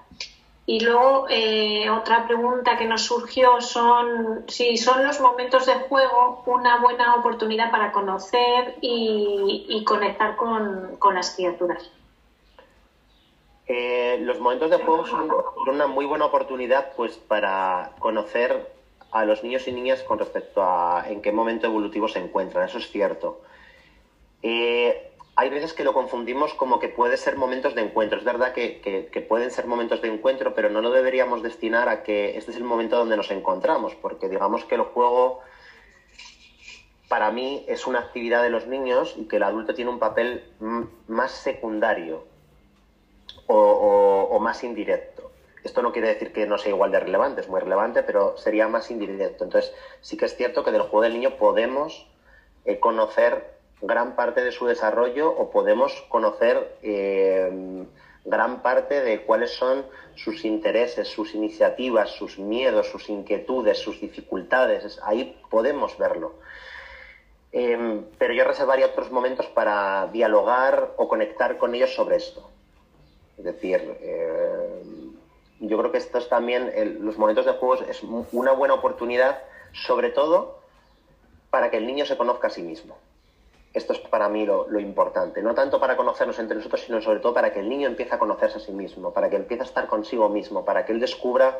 Y luego eh, otra pregunta que nos surgió son si son los momentos de juego una buena oportunidad para conocer y, conectar con, las criaturas. Eh, los momentos de juego son una muy buena oportunidad pues para conocer a los niños y niñas con respecto a en qué momento evolutivo se encuentran, eso es cierto. Eh, hay veces que lo confundimos como que puede ser momentos de encuentro. Es verdad que, pueden ser momentos de encuentro, pero no lo deberíamos destinar a que este es el momento donde nos encontramos, porque digamos que el juego para mí es una actividad de los niños y que el adulto tiene un papel más secundario o, o más indirecto. Esto no quiere decir que no sea igual de relevante, es muy relevante, pero sería más indirecto. Entonces, sí que es cierto que del juego del niño podemos eh, conocer gran parte de su desarrollo o podemos conocer eh, gran parte de cuáles son sus intereses, sus iniciativas, sus miedos, sus inquietudes, sus dificultades. Ahí podemos verlo. Em, pero yo reservaría otros momentos para dialogar o conectar con ellos sobre esto. Es decir, eh, yo creo que estos también, los momentos de juegos es una buena oportunidad, sobre todo para que el niño se conozca a sí mismo. Esto es para mí lo, importante. No tanto para conocernos entre nosotros, sino sobre todo para que el niño empiece a conocerse a sí mismo, para que empiece a estar consigo mismo, para que él descubra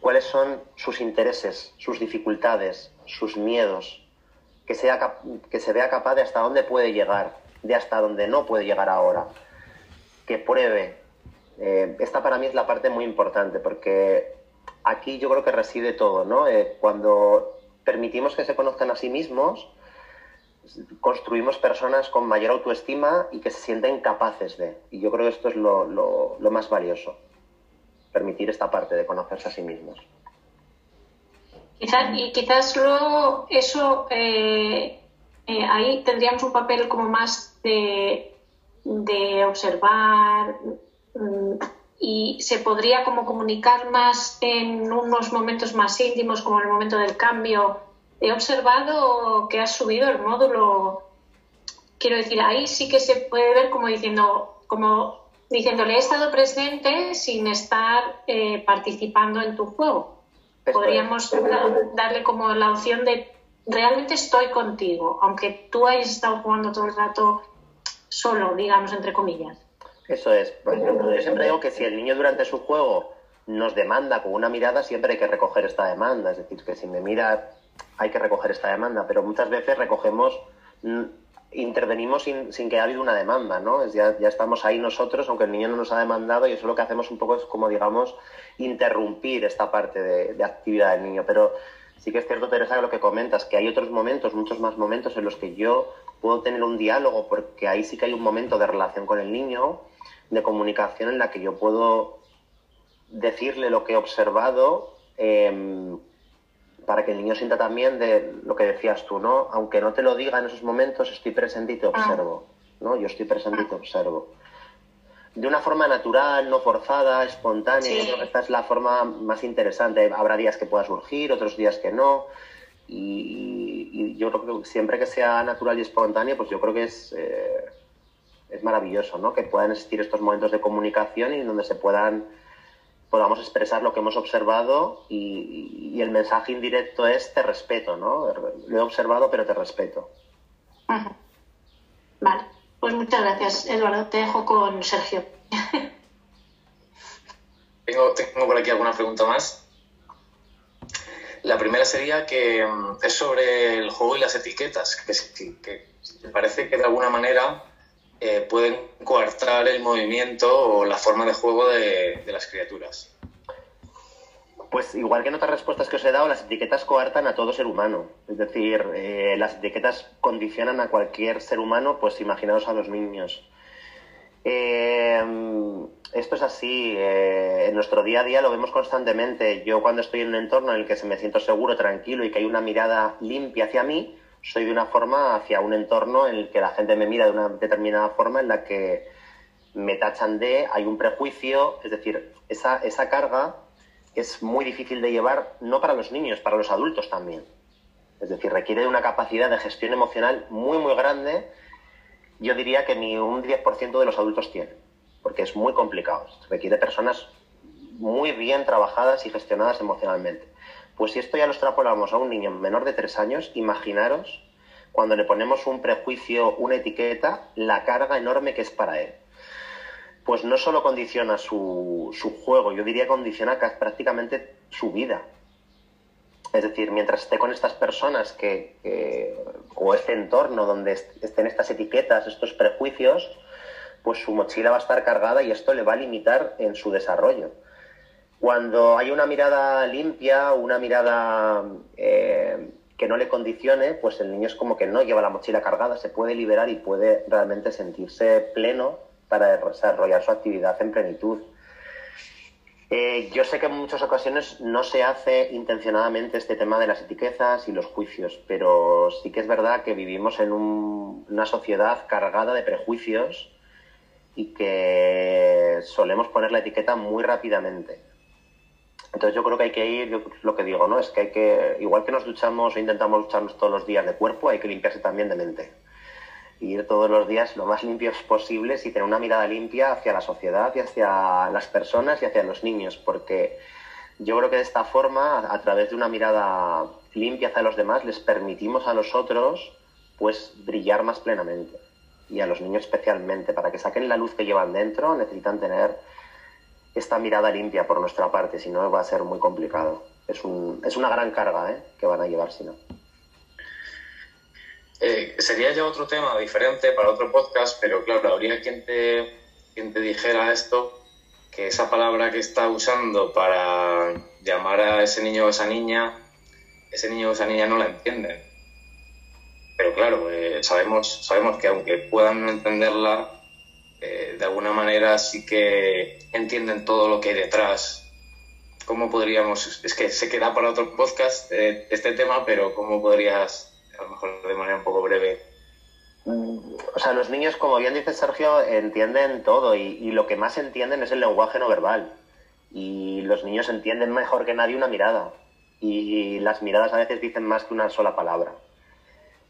cuáles son sus intereses, sus dificultades, sus miedos, que, sea, que se vea capaz de hasta dónde puede llegar, de hasta dónde no puede llegar ahora, que pruebe. Eh, esta para mí es la parte muy importante, porque aquí yo creo que reside todo, ¿no? Eh, cuando permitimos que se conozcan a sí mismos, construimos personas con mayor autoestima y que se sienten capaces de. Y yo creo que esto es lo, más valioso, permitir esta parte de conocerse a sí mismos. Quizás, y quizás luego eso, eh, eh, ahí tendríamos un papel como más de, de observar mm, y se podría como comunicar más en unos momentos más íntimos, como el momento del cambio, he observado que has subido el módulo. Quiero decir, ahí sí que se puede ver como diciendo, como diciéndole, he estado presente sin estar eh, participando en tu juego. Podríamos darle como la opción de realmente estoy contigo, aunque tú hayas estado jugando todo el rato solo, digamos, entre comillas. Eso es. yo siempre digo que si el niño durante su juego nos demanda con una mirada, siempre hay que recoger esta demanda. Es decir, que si me mira hay que recoger esta demanda, pero muchas veces recogemos, mm, intervenimos sin, sin que haya habido una demanda, ¿no? ya, estamos ahí nosotros, aunque el niño no nos ha demandado, y eso lo que hacemos un poco es como, digamos, interrumpir esta parte de, actividad del niño. Pero sí que es cierto, Teresa, lo que comentas, que hay otros momentos, muchos más momentos en los que yo puedo tener un diálogo, porque ahí sí que hay un momento de relación con el niño, de comunicación en la que yo puedo decirle lo que he observado, eh, para que el niño sienta también de lo que decías tú, ¿no? Aunque no te lo diga en esos momentos, estoy presente y te ah. observo, ¿no? Yo estoy presente y te observo. De una forma natural, no forzada, espontánea, que esta es la forma más interesante. Habrá días que pueda surgir, otros días que no. Y, yo creo que siempre que sea natural y espontáneo, pues yo creo que es, eh, es maravilloso, ¿no? Que puedan existir estos momentos de comunicación y donde se puedan podamos expresar lo que hemos observado y, el mensaje indirecto es te respeto, ¿no? Lo he observado, pero te respeto. Vale, pues muchas gracias, Eduardo. Te dejo con Sergio. tengo, tengo por aquí alguna pregunta más. La primera sería que mm, es sobre el juego y las etiquetas, que, que parece que de alguna manera eh, pueden coartar el movimiento o la forma de juego de, las criaturas. Pues igual que en otras respuestas que os he dado, las etiquetas coartan a todo ser humano. Es decir, eh, las etiquetas condicionan a cualquier ser humano, pues imaginaos a los niños. Eh, esto es así, en nuestro día a día lo vemos constantemente. Yo cuando estoy en un entorno en el que se me siento seguro, tranquilo y que hay una mirada limpia hacia mí, soy de una forma hacia un entorno en el que la gente me mira de una determinada forma en la que me tachan de, hay un prejuicio, es decir, esa, esa carga es muy difícil de llevar, no para los niños, para los adultos también. Es decir, requiere de una capacidad de gestión emocional muy, muy grande. Yo diría que ni un 10% de los adultos tienen, porque es muy complicado. Requiere personas muy bien trabajadas y gestionadas emocionalmente. Pues si esto ya lo extrapolamos a un niño menor de tres años, imaginaros cuando le ponemos un prejuicio, una etiqueta, la carga enorme que es para él. Pues no solo condiciona su, juego, yo diría condiciona prácticamente su vida. Es decir, mientras esté con estas personas que, o este entorno donde estén estas etiquetas, estos prejuicios, pues su mochila va a estar cargada y esto le va a limitar en su desarrollo. Cuando hay una mirada limpia, una mirada eh, que no le condicione, pues el niño es como que no lleva la mochila cargada, se puede liberar y puede realmente sentirse pleno para desarrollar su actividad en plenitud. Eh, yo sé que en muchas ocasiones no se hace intencionadamente este tema de las etiquetas y los juicios, pero sí que es verdad que vivimos en una sociedad cargada de prejuicios y que solemos poner la etiqueta muy rápidamente. Entonces yo creo que hay que ir, lo que digo, ¿no? Es que hay que, igual que nos duchamos o intentamos ducharnos todos los días de cuerpo, hay que limpiarse también de mente ir todos los días lo más limpios posibles y tener una mirada limpia hacia la sociedad y hacia las personas y hacia los niños, porque yo creo que de esta forma, a través de una mirada limpia hacia los demás, les permitimos a nosotros pues brillar más plenamente y a los niños especialmente, para que saquen la luz que llevan dentro, necesitan tener esta mirada limpia por nuestra parte, si no va a ser muy complicado. Es, un, es una gran carga ¿eh? que van a llevar si no. Eh, sería ya otro tema diferente para otro podcast, pero claro, habría quien te, quien te dijera esto, que esa palabra que está usando para llamar a ese niño o esa niña, ese niño o esa niña no la entienden. Pero claro, eh, sabemos, sabemos que aunque puedan entenderla, eh, de alguna manera sí que entienden todo lo que hay detrás. ¿Cómo podríamos, es que se queda para otro podcast este tema, pero cómo podrías a lo mejor de manera un poco breve. Mm, o sea, los niños, como bien dice Sergio, entienden todo y, lo que más entienden es el lenguaje no verbal. Y los niños entienden mejor que nadie una mirada. Y las miradas a veces dicen más que una sola palabra.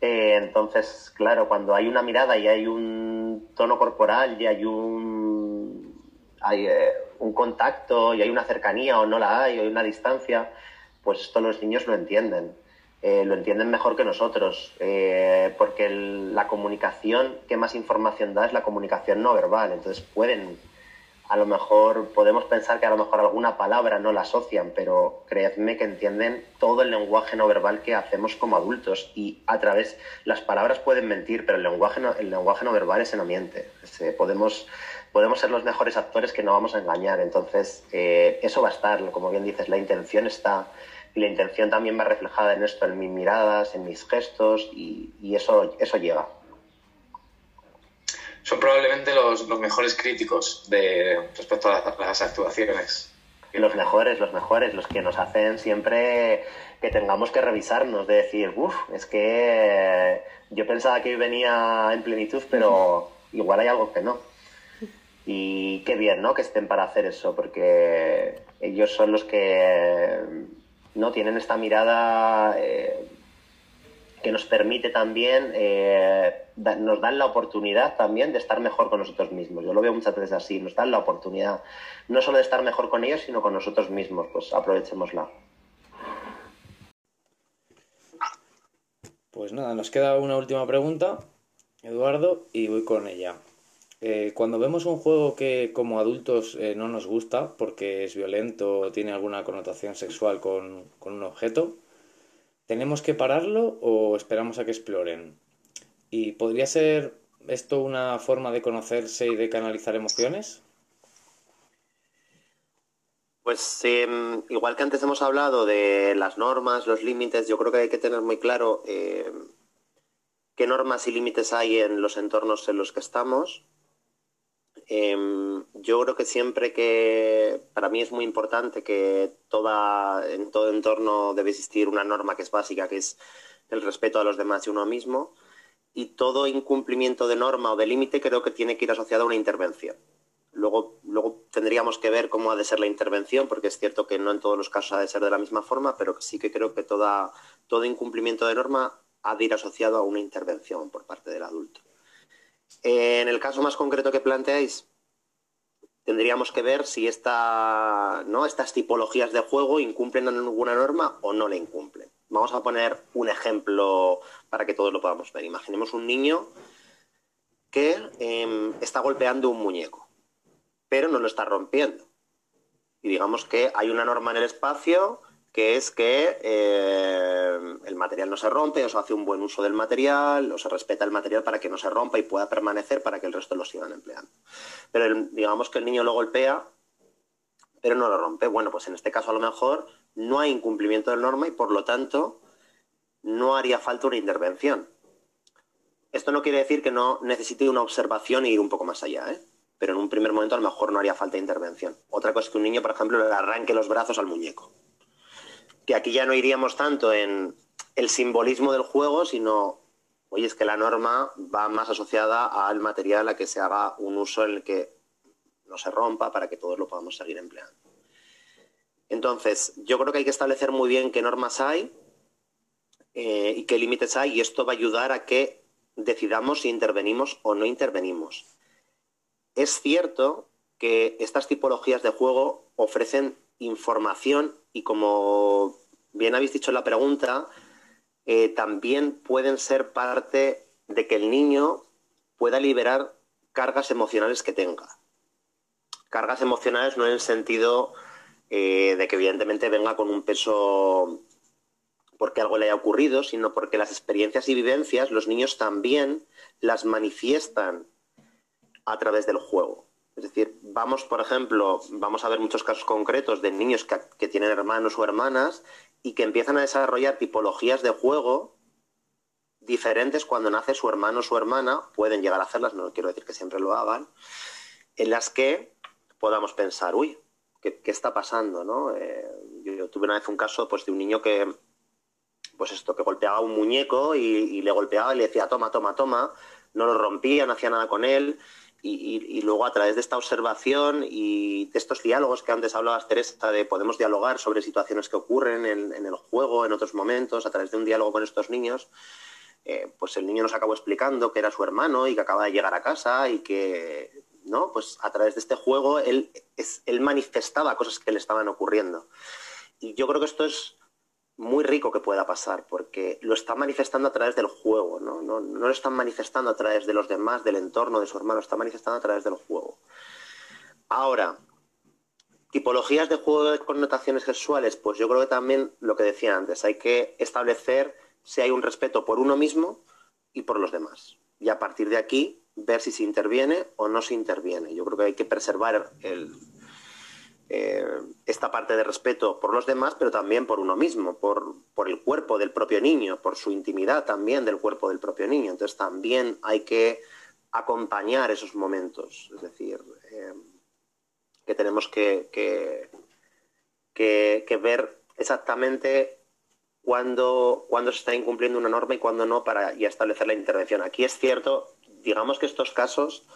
Eh, entonces, claro, cuando hay una mirada y hay un tono corporal y hay un, hay, eh, un contacto y hay una cercanía o no la hay o hay una distancia, pues esto los niños lo entienden. Eh, lo entienden mejor que nosotros, eh, porque la comunicación que más información da es la comunicación no verbal, entonces pueden, a lo mejor podemos pensar que a lo mejor alguna palabra no la asocian, pero creedme que entienden todo el lenguaje no verbal que hacemos como adultos y a través, las palabras pueden mentir, pero el lenguaje no, el lenguaje no verbal es no miente, podemos podemos ser los mejores actores que no vamos a engañar. Entonces, eh, eso va a estar, como bien dices, la intención está y la intención también va reflejada en esto, en mis miradas, en mis gestos y, eso, eso llega. Son probablemente los, mejores críticos de, respecto a las, actuaciones. Los mejores, los mejores, los que nos hacen siempre que tengamos que revisarnos, de decir, uff, es que yo pensaba que venía en plenitud, pero igual hay algo que no. Y qué bien, ¿no? Que estén para hacer eso, porque ellos son los que ¿no? Tienen esta mirada eh, que nos permite también, eh, nos dan la oportunidad también de estar mejor con nosotros mismos. Yo lo veo muchas veces así, nos dan la oportunidad no solo de estar mejor con ellos, sino con nosotros mismos. Pues aprovechémosla. Pues nada, nos queda una última pregunta, Eduardo, y voy con ella. Eh, cuando vemos un juego que como adultos eh, no nos gusta porque es violento o tiene alguna connotación sexual con, un objeto, ¿tenemos que pararlo o esperamos a que exploren? ¿Y podría ser esto una forma de conocerse y de canalizar emociones? Pues em, igual que antes hemos hablado de las normas, los límites, yo creo que hay que tener muy claro em, qué normas y límites hay en los entornos en los que estamos Em, yo creo que siempre que, para mí es muy importante que toda, en todo entorno debe existir una norma que es básica, que es el respeto a los demás y uno mismo, y todo incumplimiento de norma o de límite creo que tiene que ir asociado a una intervención. Luego, luego tendríamos que ver cómo ha de ser la intervención, porque es cierto que no en todos los casos ha de ser de la misma forma, pero sí que creo que toda, todo incumplimiento de norma ha de ir asociado a una intervención por parte del adulto. En el caso más concreto que planteáis, tendríamos que ver si esta, ¿no? estas tipologías de juego incumplen alguna norma o no la incumplen. Vamos a poner un ejemplo para que todos lo podamos ver. Imaginemos un niño que em, está golpeando un muñeco, pero no lo está rompiendo. Y digamos que hay una norma en el espacio que es que eh, el material no se rompe, o se hace un buen uso del material, o se respeta el material para que no se rompa y pueda permanecer para que el resto lo sigan empleando. Pero digamos que el niño lo golpea, pero no lo rompe. Bueno, pues en este caso a lo mejor no hay incumplimiento de norma y por lo tanto no haría falta una intervención. Esto no quiere decir que no necesite una observación e ir un poco más allá. ¿eh? pero en un primer momento a lo mejor no haría falta intervención. Otra cosa es que un niño, por ejemplo, le arranque los brazos al muñeco. Que aquí ya no iríamos tanto en el simbolismo del juego, sino, oye, es que la norma va más asociada al material a que se haga un uso en el que no se rompa para que todos lo podamos seguir empleando. Entonces, yo creo que hay que establecer muy bien qué normas hay eh, y qué límites hay, y esto va a ayudar a que decidamos si intervenimos o no intervenimos. Es cierto que estas tipologías de juego ofrecen información y como bien habéis dicho en la pregunta, eh, también pueden ser parte de que el niño pueda liberar cargas emocionales que tenga. Cargas emocionales no en el sentido eh, de que evidentemente venga con un peso porque algo le haya ocurrido, sino porque las experiencias y vivencias los niños también las manifiestan a través del juego. Es decir, vamos, por ejemplo, vamos a ver muchos casos concretos de niños que, tienen hermanos o hermanas y que empiezan a desarrollar tipologías de juego diferentes cuando nace su hermano o su hermana, pueden llegar a hacerlas, no quiero decir que siempre lo hagan, en las que podamos pensar, uy, ¿qué, está pasando? ¿no? Eh, yo, tuve una vez un caso pues, de un niño que, pues esto, que golpeaba un muñeco y, le golpeaba y le decía, toma, toma, toma, no lo rompía, no hacía nada con él. Y, luego a través de esta observación y de estos diálogos que antes hablabas, Teresa, de podemos dialogar sobre situaciones que ocurren en, el juego, en otros momentos, a través de un diálogo con estos niños, eh, pues el niño nos acabó explicando que era su hermano y que acaba de llegar a casa y que, ¿no? Pues a través de este juego él, él manifestaba cosas que le estaban ocurriendo. Y yo creo que esto es muy rico que pueda pasar, porque lo está manifestando a través del juego, ¿no? No, lo están manifestando a través de los demás, del entorno, de su hermano, está manifestando a través del juego. Ahora, tipologías de juego de connotaciones sexuales, pues yo creo que también lo que decía antes, hay que establecer si hay un respeto por uno mismo y por los demás. Y a partir de aquí, ver si se interviene o no se interviene. Yo creo que hay que preservar el, eh, esta parte de respeto por los demás, pero también por uno mismo, por, el cuerpo del propio niño, por su intimidad también del cuerpo del propio niño. Entonces también hay que acompañar esos momentos, es decir, eh, que tenemos que, que, ver exactamente cuándo, cuándo, se está incumpliendo una norma y cuándo no para ya establecer la intervención. Aquí es cierto, digamos que estos casos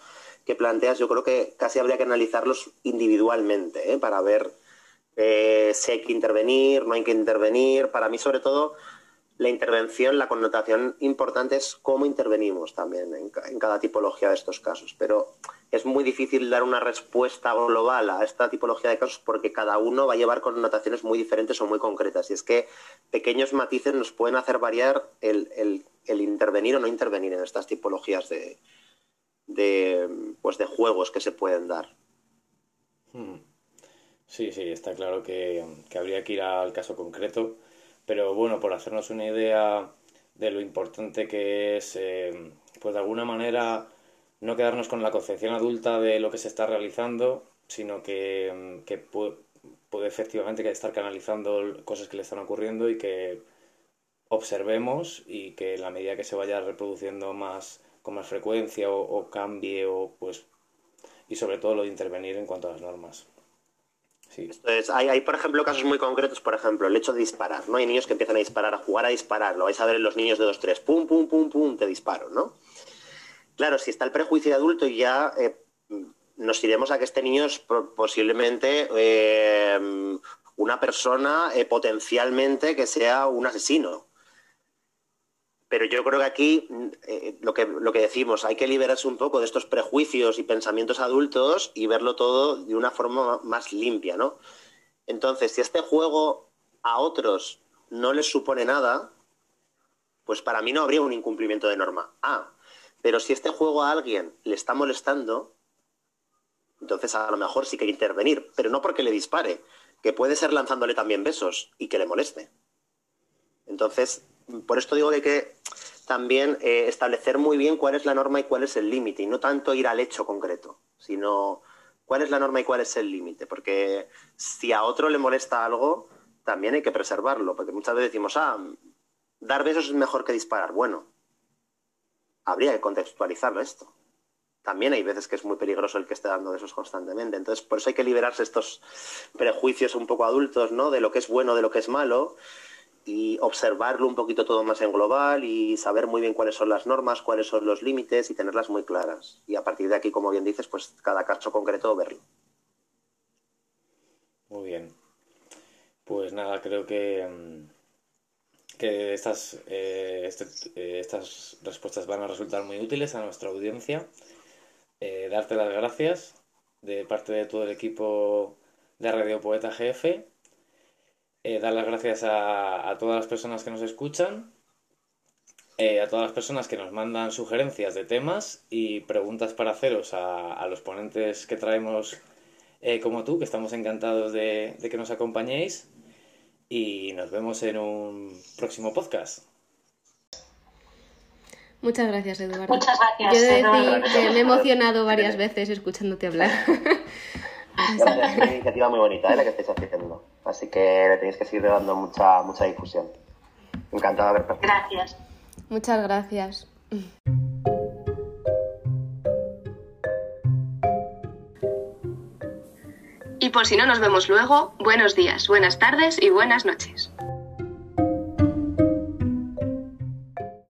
que planteas, yo creo que casi habría que analizarlos individualmente ¿eh? para ver eh, si hay que intervenir, no hay que intervenir. Para mí, sobre todo, la intervención, la connotación importante es cómo intervenimos también en, cada tipología de estos casos. Pero es muy difícil dar una respuesta global a esta tipología de casos porque cada uno va a llevar connotaciones muy diferentes o muy concretas. Y es que pequeños matices nos pueden hacer variar el intervenir o no intervenir en estas tipologías de, de, pues de juegos que se pueden dar. Hmm. Sí, sí, está claro que, habría que ir al caso concreto, pero bueno, por hacernos una idea de lo importante que es, eh, pues de alguna manera no quedarnos con la concepción adulta de lo que se está realizando, sino que, puede, puede, efectivamente estar canalizando cosas que le están ocurriendo y que observemos y que en la medida que se vaya reproduciendo más con más frecuencia o, cambie o pues y sobre todo lo de intervenir en cuanto a las normas. Sí. hay, por ejemplo, casos muy concretos, por ejemplo, el hecho de disparar, ¿no? Hay niños que empiezan a disparar, a jugar a disparar, lo vais a ver en los niños de 2-3, pum, pum, pum, pum, te disparo, ¿no? Claro, si está el prejuicio de adulto ya eh, nos iremos a que este niño es posiblemente eh, una persona eh, potencialmente que sea un asesino, pero yo creo que aquí eh, lo, que, lo que decimos, hay que liberarse un poco de estos prejuicios y pensamientos adultos y verlo todo de una forma más limpia, ¿no? Entonces, si este juego a otros no les supone nada, pues para mí no habría un incumplimiento de norma. Ah, pero si este juego a alguien le está molestando, entonces a lo mejor sí que hay que intervenir, pero no porque le dispare, que puede ser lanzándole también besos y que le moleste. Entonces, por esto digo hay que también eh, establecer muy bien cuál es la norma y cuál es el límite, y no tanto ir al hecho concreto, sino cuál es la norma y cuál es el límite, porque si a otro le molesta algo, también hay que preservarlo, porque muchas veces decimos, ah, dar besos es mejor que disparar. Bueno, habría que contextualizarlo esto. también hay veces que es muy peligroso el que esté dando besos constantemente. Entonces, por eso hay que liberarse estos prejuicios un poco adultos, ¿no? De lo que es bueno, de lo que es malo, y observarlo un poquito todo más en global y saber muy bien cuáles son las normas, cuáles son los límites y tenerlas muy claras. Y a partir de aquí, como bien dices, pues cada caso concreto verlo. Muy bien. Pues nada, creo que, mm, que estas, eh, este, eh, estas respuestas van a resultar muy útiles a nuestra audiencia. Eh, darte las gracias de parte de todo el equipo de Radio Poeta GF. Dar las gracias a, a, todas las personas que nos escuchan, a todas las personas que nos mandan sugerencias de temas y preguntas para haceros a, a los ponentes que traemos como tú, que estamos encantados de, de que nos acompañéis y nos vemos en un próximo podcast. Muchas gracias, Eduardo. Muchas gracias. Yo he de decir que me he emocionado varias veces escuchándote hablar. Es una iniciativa muy bonita ¿eh? la que estáis haciendo. Así que le tenéis que seguir dando mucha, mucha difusión. Encantado de haber Gracias. Muchas gracias. Y por si no nos vemos luego, buenos días, buenas tardes y buenas noches.